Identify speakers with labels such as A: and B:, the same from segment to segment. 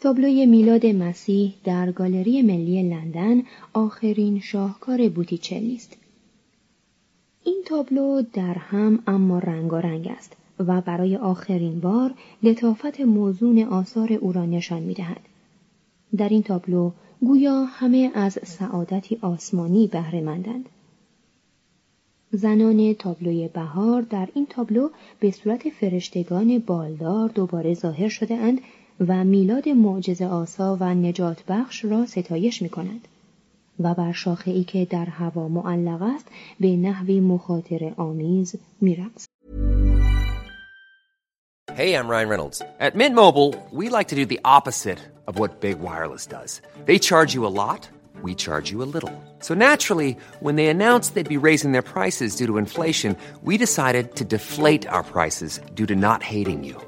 A: تابلوی میلاد مسیح در گالری ملی لندن آخرین شاهکار بوتیچلی است. این تابلو در هم اما رنگارنگ است و برای آخرین بار لطافت موزون آثار او را نشان می دهد. در این تابلو گویا همه از سعادتی آسمانی بهره مندند. زنان تابلوی بهار در این تابلو به صورت فرشتگان بالدار دوباره ظاهر شده اند و میلاد معجزه آسا و نجات بخش را ستایش می کند و بر شاخه ای که در هوا معلق است به نحوی مخاطر آمیز می رقص.
B: Hey, I'm Ryan Reynolds. At Mint Mobile, we like to do the opposite of what Big Wireless does. They charge you a lot, we charge you a little. So naturally, when they announced they'd be raising their prices due to inflation, we decided to deflate our prices due to not hating you.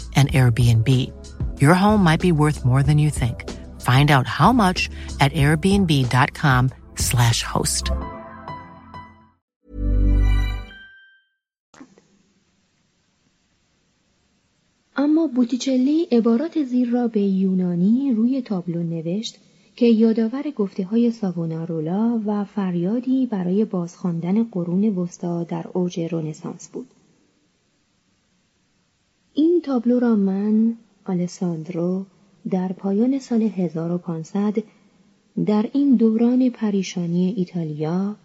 C: an Airbnb. Your home might be worth more than you think. Find out how much at airbnb.com/slash host.
A: اما بوتیچلی عبارات زیر را به یونانی روی تابلو نوشت که یادآور گفته های ساوونارولا و فریادی برای بازخواندن قرون وسطا در اوج رنسانس بود. این تابلو را من آلساندرو در پایان سال 1500 در این دوران پریشانی ایتالیا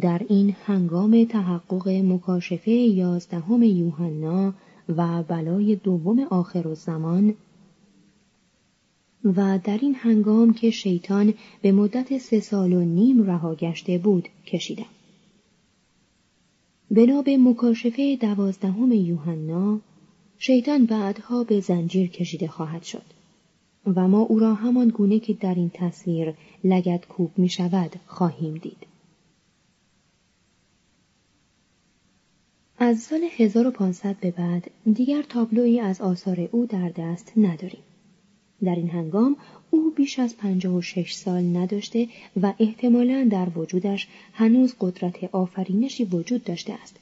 A: در این هنگام تحقق مکاشفه یازدهم یوحنا و بلای دوم آخر زمان و در این هنگام که شیطان به مدت سه سال و نیم رها گشته بود کشیدم. بنا به مکاشفه دوازدهم یوحنا شیطان بعدها به زنجیر کشیده خواهد شد و ما او را همان گونه که در این تصویر لگت کوب می شود خواهیم دید. از سال 1500 به بعد دیگر تابلویی از آثار او در دست نداریم. در این هنگام او بیش از 56 سال نداشته و احتمالا در وجودش هنوز قدرت آفرینشی وجود داشته است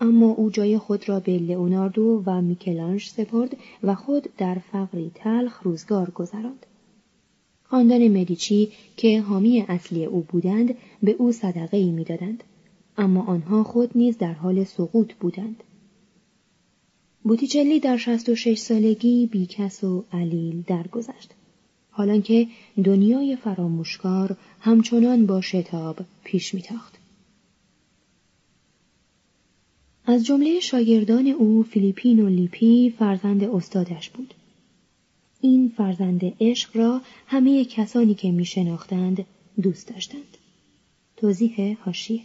A: اما او جای خود را به لئوناردو و میکلانج سپرد و خود در فقری تلخ روزگار گذراند. خاندان مدیچی که حامی اصلی او بودند به او صدقه ای می‌دادند اما آنها خود نیز در حال سقوط بودند. بوتیچلی در 66 سالگی بیکس و علیل درگذشت. حالان که دنیای فراموشکار همچنان با شتاب پیش میتاخت. از جمله شاگردان او فیلیپین و لیپی فرزند استادش بود. این فرزند عشق را همه کسانی که می شناختند دوست داشتند. توضیح هاشیه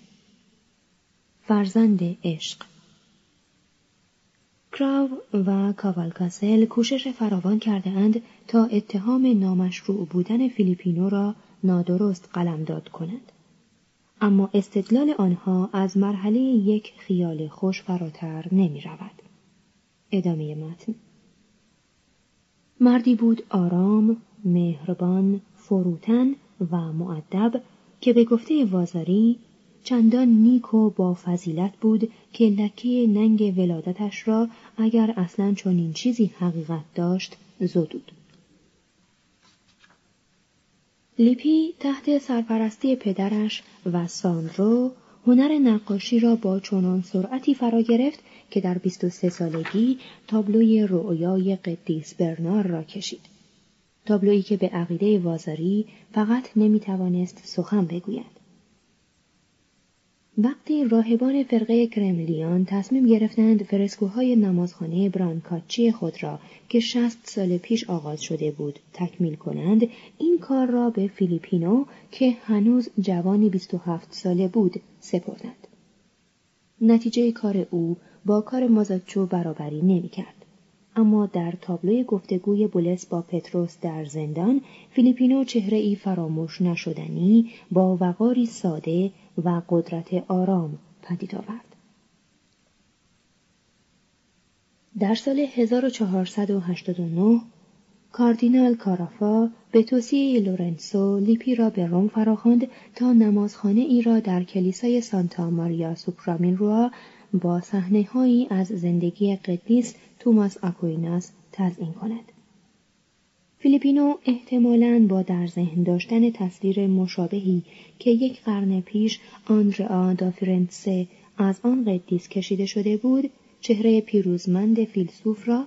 A: فرزند عشق کراو و کاوالکاسل کوشش فراوان کرده اند تا اتهام نامشروع بودن فیلیپینو را نادرست قلمداد کنند. اما استدلال آنها از مرحله یک خیال خوش فراتر نمی رود. ادامه متن مردی بود آرام، مهربان، فروتن و معدب که به گفته وازاری چندان نیک و با فضیلت بود که لکه ننگ ولادتش را اگر اصلا چنین چیزی حقیقت داشت زدود. لیپی تحت سرپرستی پدرش و ساندرو هنر نقاشی را با چنان سرعتی فرا گرفت که در 23 سالگی تابلوی رؤیای قدیس برنار را کشید. تابلویی که به عقیده وازاری فقط نمی‌توانست سخن بگوید. وقتی راهبان فرقه کرملیان تصمیم گرفتند فرسکوهای نمازخانه برانکاچی خود را که شست سال پیش آغاز شده بود تکمیل کنند این کار را به فیلیپینو که هنوز جوانی 27 ساله بود سپردند. نتیجه کار او با کار مازاچو برابری نمی‌کرد. اما در تابلوی گفتگوی بولس با پتروس در زندان فیلیپینو چهره ای فراموش نشدنی با وقاری ساده و قدرت آرام پدید آورد. در سال 1489 کاردینال کارافا به توصیه لورنسو لیپی را به روم فراخواند تا نمازخانه ای را در کلیسای سانتا ماریا سوپرا مینروا با صحنه هایی از زندگی قدیس توماس آکویناس تزئین کند. فیلیپینو احتمالاً با در ذهن داشتن تصویر مشابهی که یک قرن پیش آندرئا دا فیرنتسه از آن قدیس کشیده شده بود چهره پیروزمند فیلسوف را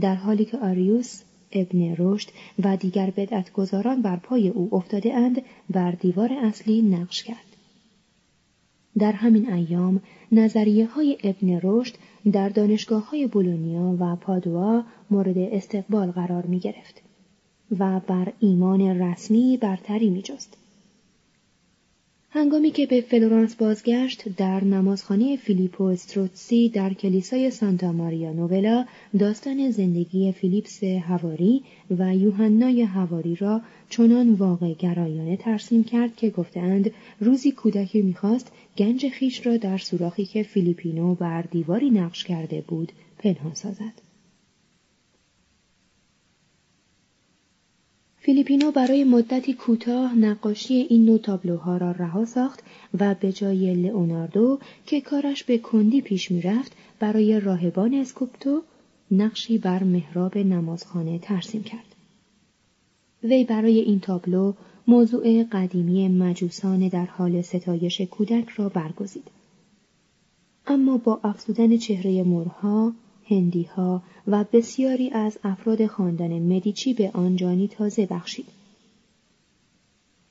A: در حالی که آریوس ابن رشد و دیگر بدعتگذاران بر پای او افتاده اند بر دیوار اصلی نقش کرد. در همین ایام نظریه های ابن رشد در دانشگاه های بولونیا و پادوا مورد استقبال قرار می گرفت و بر ایمان رسمی برتری می جست. هنگامی که به فلورانس بازگشت در نمازخانه فیلیپو استروتسی در کلیسای سانتا ماریا نوولا داستان زندگی فیلیپس هواری و یوحنای هواری را چنان واقع گرایانه ترسیم کرد که گفتند روزی کودکی می‌خواست گنج خویش را در سوراخی که فیلیپینو بر دیواری نقش کرده بود پنهان سازد. فیلیپینو برای مدتی کوتاه نقاشی این نوع تابلوها را رها ساخت و به جای لئوناردو که کارش به کندی پیش می‌رفت برای راهبان اسکوپتو نقشی بر محراب نمازخانه ترسیم کرد. وی برای این تابلو موضوع قدیمی مجوسان در حال ستایش کودک را برگزید. اما با افزودن چهره مرها، هندیها و بسیاری از افراد خاندان مدیچی به آن جانی تازه بخشید.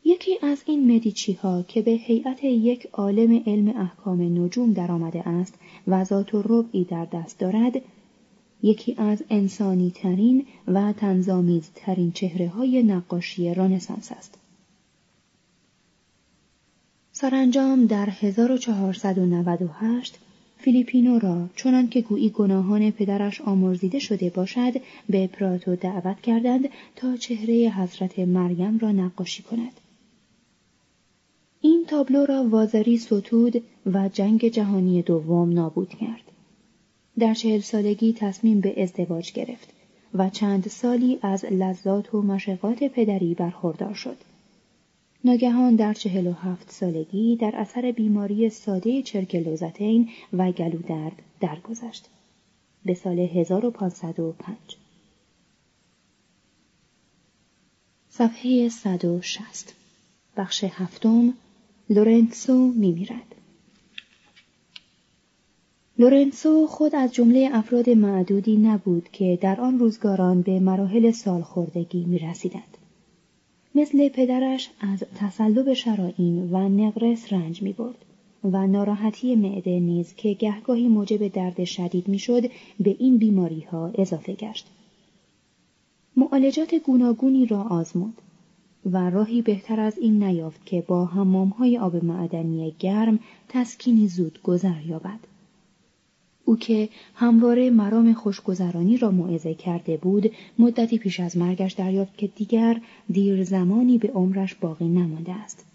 A: یکی از این مدیچی ها که به هیئت یک عالم علم احکام نجوم درآمده است و ذات ربعی در دست دارد یکی از انسانی ترین و تنظامیز ترین چهره های نقاشی رانسانس است. سرانجام در 1498 فیلیپینو را چنان که گویی گناهان پدرش آمرزیده شده باشد به پراتو دعوت کردند تا چهره حضرت مریم را نقاشی کند. این تابلو را وازاری ستود و جنگ جهانی دوم نابود کرد. در چهل سالگی تصمیم به ازدواج گرفت و چند سالی از لذات و مشقات پدری برخوردار شد. ناگهان در چهل و هفت سالگی در اثر بیماری ساده چرکلوزتین و گلودرد درگذشت. به سال 1505 صفحه 160 بخش هفتم لورنسو میمیرد لورنسو خود از جمله افراد معدودی نبود که در آن روزگاران به مراحل سالخوردگی می رسیدند. مثل پدرش از تسلب شرائین و نقرس رنج می برد و ناراحتی معده نیز که گهگاهی موجب درد شدید می‌شد به این بیماری ها اضافه گشت. معالجات گوناگونی را آزمود و راهی بهتر از این نیافت که با حمام های آب معدنی گرم تسکینی زود گذر یابد. او که همواره مرام خوشگذرانی را موعظه کرده بود مدتی پیش از مرگش دریافت که دیگر دیر زمانی به عمرش باقی نمانده است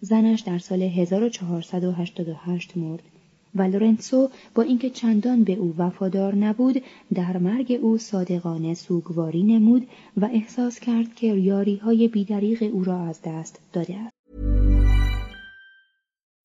A: زنش در سال 1488 مرد و لورنسو با اینکه چندان به او وفادار نبود در مرگ او صادقانه سوگواری نمود و احساس کرد که یاری های بیدریق او را از دست داده است.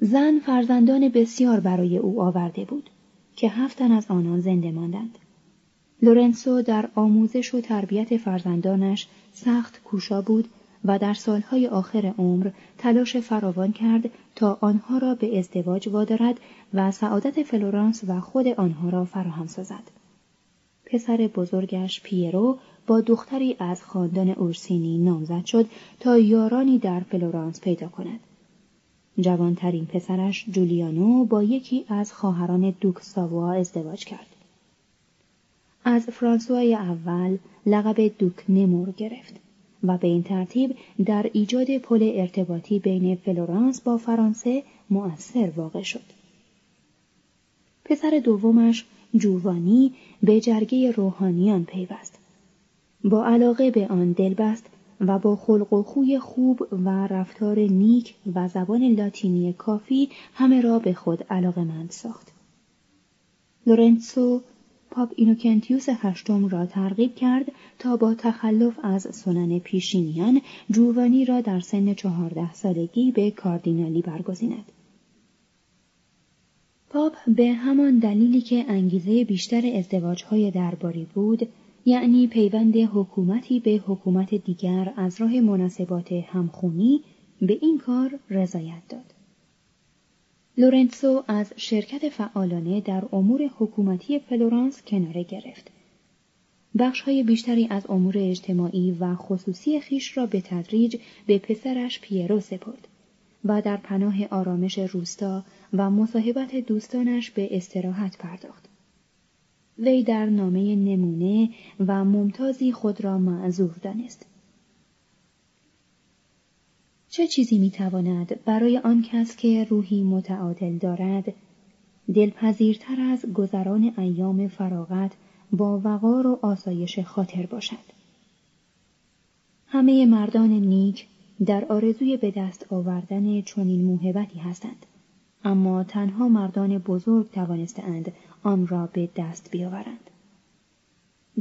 A: زن فرزندان بسیار برای او آورده بود که هفت تن از آنان زنده ماندند. لورنسو در آموزش و تربیت فرزندانش سخت کوشا بود و در سالهای آخر عمر تلاش فراوان کرد تا آنها را به ازدواج وادارد و سعادت فلورانس و خود آنها را فراهم سازد. پسر بزرگش پیرو با دختری از خاندان اورسینی نامزد شد تا یارانی در فلورانس پیدا کند. جوانترین پسرش جولیانو با یکی از خواهران دوک ساووا ازدواج کرد. از فرانسوای اول لقب دوک نمور گرفت و به این ترتیب در ایجاد پل ارتباطی بین فلورانس با فرانسه مؤثر واقع شد. پسر دومش جووانی به جرگه روحانیان پیوست. با علاقه به آن دل بست و با خلق و خوی خوب و رفتار نیک و زبان لاتینی کافی همه را به خود علاقمند ساخت. لورنسو پاپ اینوکنتیوس هشتم را ترغیب کرد تا با تخلف از سنن پیشینیان جووانی را در سن چهارده سالگی به کاردینالی برگزیند. پاپ به همان دلیلی که انگیزه بیشتر ازدواجهای درباری بود یعنی پیوند حکومتی به حکومت دیگر از راه مناسبات همخونی به این کار رضایت داد. لورنسو از شرکت فعالانه در امور حکومتی فلورانس کناره گرفت. بخش های بیشتری از امور اجتماعی و خصوصی خویش را به تدریج به پسرش پیرو سپرد و در پناه آرامش روستا و مصاحبت دوستانش به استراحت پرداخت. وی در نامه نمونه و ممتازی خود را معذور دانست. چه چیزی می‌تواند برای آن کس که روحی متعادل دارد دلپذیرتر از گذران ایام فراغت با وقار و آسایش خاطر باشد همه مردان نیک در آرزوی به دست آوردن چنین موهبتی هستند اما تنها مردان بزرگ توانستند آن را به دست بیاورند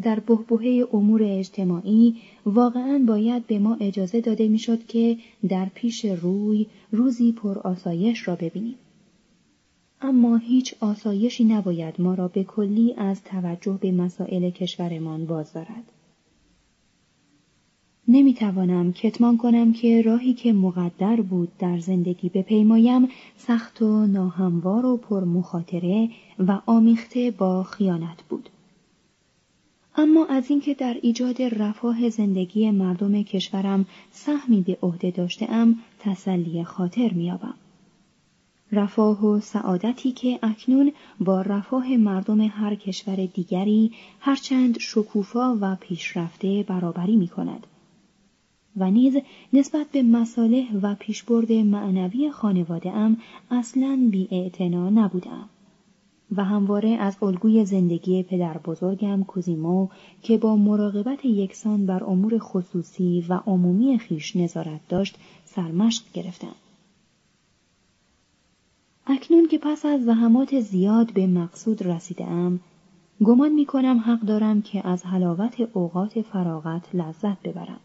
A: در بهبهه امور اجتماعی واقعا باید به ما اجازه داده می‌شد که در پیش روی روزی پر آسایش را ببینیم اما هیچ آسایشی نباید ما را به کلی از توجه به مسائل کشورمان باز دارد. نمی توانم کتمان کنم که راهی که مقدر بود در زندگی بپیمایم سخت و ناهموار و پر مخاطره و آمیخته با خیانت بود. اما از اینکه در ایجاد رفاه زندگی مردم کشورم سهمی به عهده داشتهام تسلی خاطر میابم. رفاه و سعادتی که اکنون با رفاه مردم هر کشور دیگری هرچند شکوفا و پیشرفته برابری می کند. و نیز نسبت به مصالح و پیشبرد معنوی خانواده ام اصلا بی نبودم. و همواره از الگوی زندگی پدر بزرگم کوزیمو که با مراقبت یکسان بر امور خصوصی و عمومی خیش نظارت داشت سرمشق گرفتم. اکنون که پس از زحمات زیاد به مقصود رسیده ام گمان می کنم حق دارم که از حلاوت اوقات فراغت لذت ببرم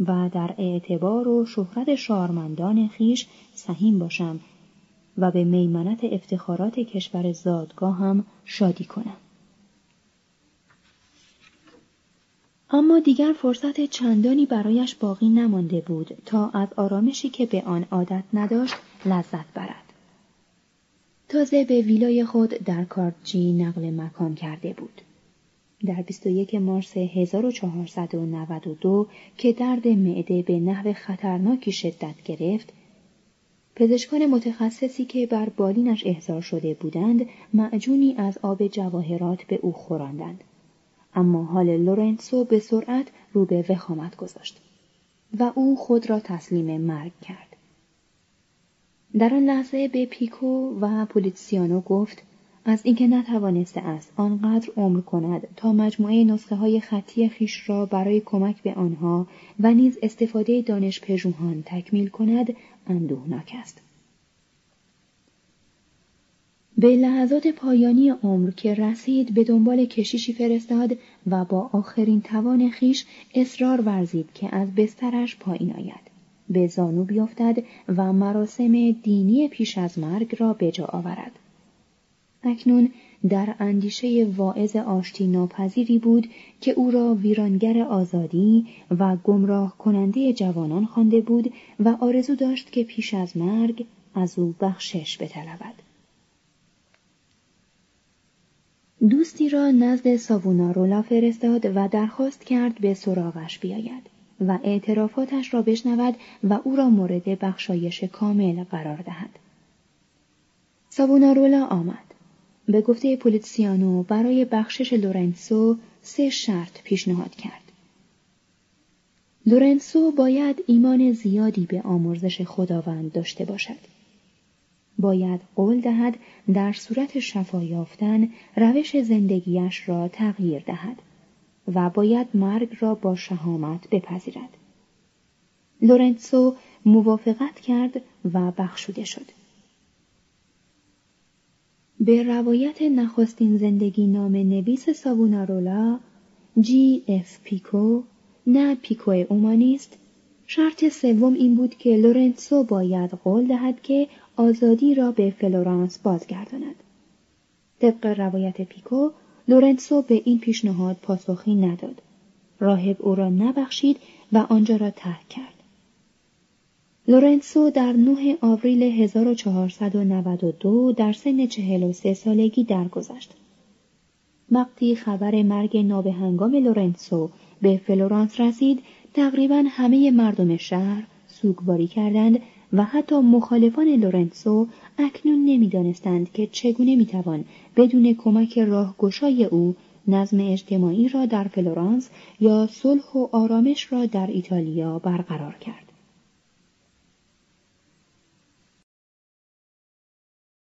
A: و در اعتبار و شهرت شارمندان خیش سهیم باشم و به میمنت افتخارات کشور زادگاه شادی کنم. اما دیگر فرصت چندانی برایش باقی نمانده بود تا از آرامشی که به آن عادت نداشت لذت برد. تازه به ویلای خود در کارتجی نقل مکان کرده بود. در 21 مارس 1492 که درد معده به نحو خطرناکی شدت گرفت، پزشکان متخصصی که بر بالینش احضار شده بودند معجونی از آب جواهرات به او خوراندند. اما حال لورنسو به سرعت رو به وخامت گذاشت و او خود را تسلیم مرگ کرد. در آن لحظه به پیکو و پولیتسیانو گفت از اینکه نتوانسته است آنقدر عمر کند تا مجموعه نسخه های خطی خیش را برای کمک به آنها و نیز استفاده دانش پژوهان تکمیل کند اندوهناک است. به لحظات پایانی عمر که رسید به دنبال کشیشی فرستاد و با آخرین توان خیش اصرار ورزید که از بسترش پایین آید. به زانو بیفتد و مراسم دینی پیش از مرگ را به جا آورد. اکنون در اندیشه واعظ آشتی ناپذیری بود که او را ویرانگر آزادی و گمراه کننده جوانان خوانده بود و آرزو داشت که پیش از مرگ از او بخشش بطلبد. دوستی را نزد ساوونارولا فرستاد و درخواست کرد به سراغش بیاید. و اعترافاتش را بشنود و او را مورد بخشایش کامل قرار دهد. سابونارولا آمد. به گفته پولیتسیانو برای بخشش لورنسو سه شرط پیشنهاد کرد. لورنسو باید ایمان زیادی به آمرزش خداوند داشته باشد. باید قول دهد در صورت شفا یافتن روش زندگیش را تغییر دهد. و باید مرگ را با شهامت بپذیرد. لورنسو موافقت کرد و بخشوده شد. به روایت نخستین زندگی نام نویس سابونارولا جی اف پیکو نه پیکو اومانیست شرط سوم این بود که لورنسو باید قول دهد که آزادی را به فلورانس بازگرداند. طبق روایت پیکو لورنسو به این پیشنهاد پاسخی نداد. راهب او را نبخشید و آنجا را ترک کرد. لورنسو در 9 آوریل 1492 در سن 43 سالگی درگذشت. وقتی خبر مرگ نابهنگام لورنسو به فلورانس رسید، تقریبا همه مردم شهر سوگواری کردند و حتی مخالفان لورنسو اکنون نمی‌دانستند که چگونه می‌توان بدون کمک راهگشای او نظم اجتماعی را در فلورانس یا صلح و آرامش را در ایتالیا برقرار کرد.